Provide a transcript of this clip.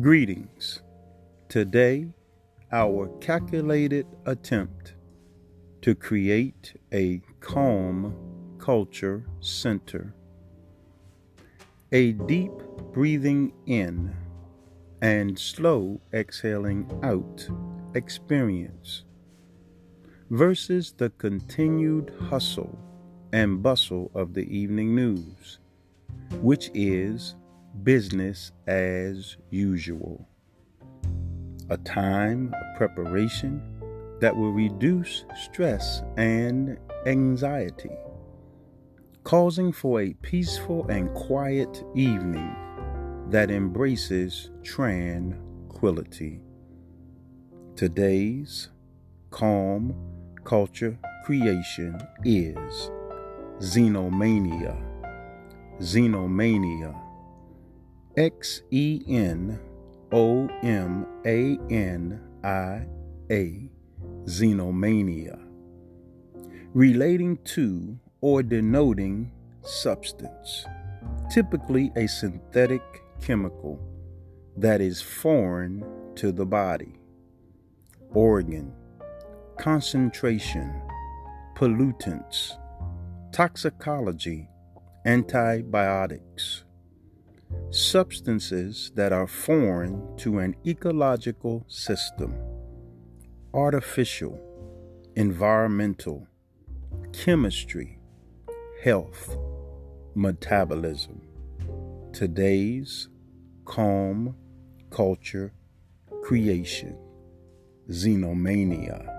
Greetings. Today, our calculated attempt to create a calm culture center. A deep breathing in and slow exhaling out experience versus the continued hustle and bustle of the evening news, which is business as usual. A time of preparation that will reduce stress and anxiety, causing for a peaceful and quiet evening that embraces tranquility. Today's calm culture creation is Xenomania. Xenomania. X E N O M A N I A. Xenomania. Relating to or denoting substance, typically a synthetic chemical that is foreign to the body. Organ, concentration, pollutants, toxicology, antibiotics. Substances that are foreign to an ecological system. Artificial, environmental, chemistry, health, metabolism. Today's calm culture creation. Xenomania.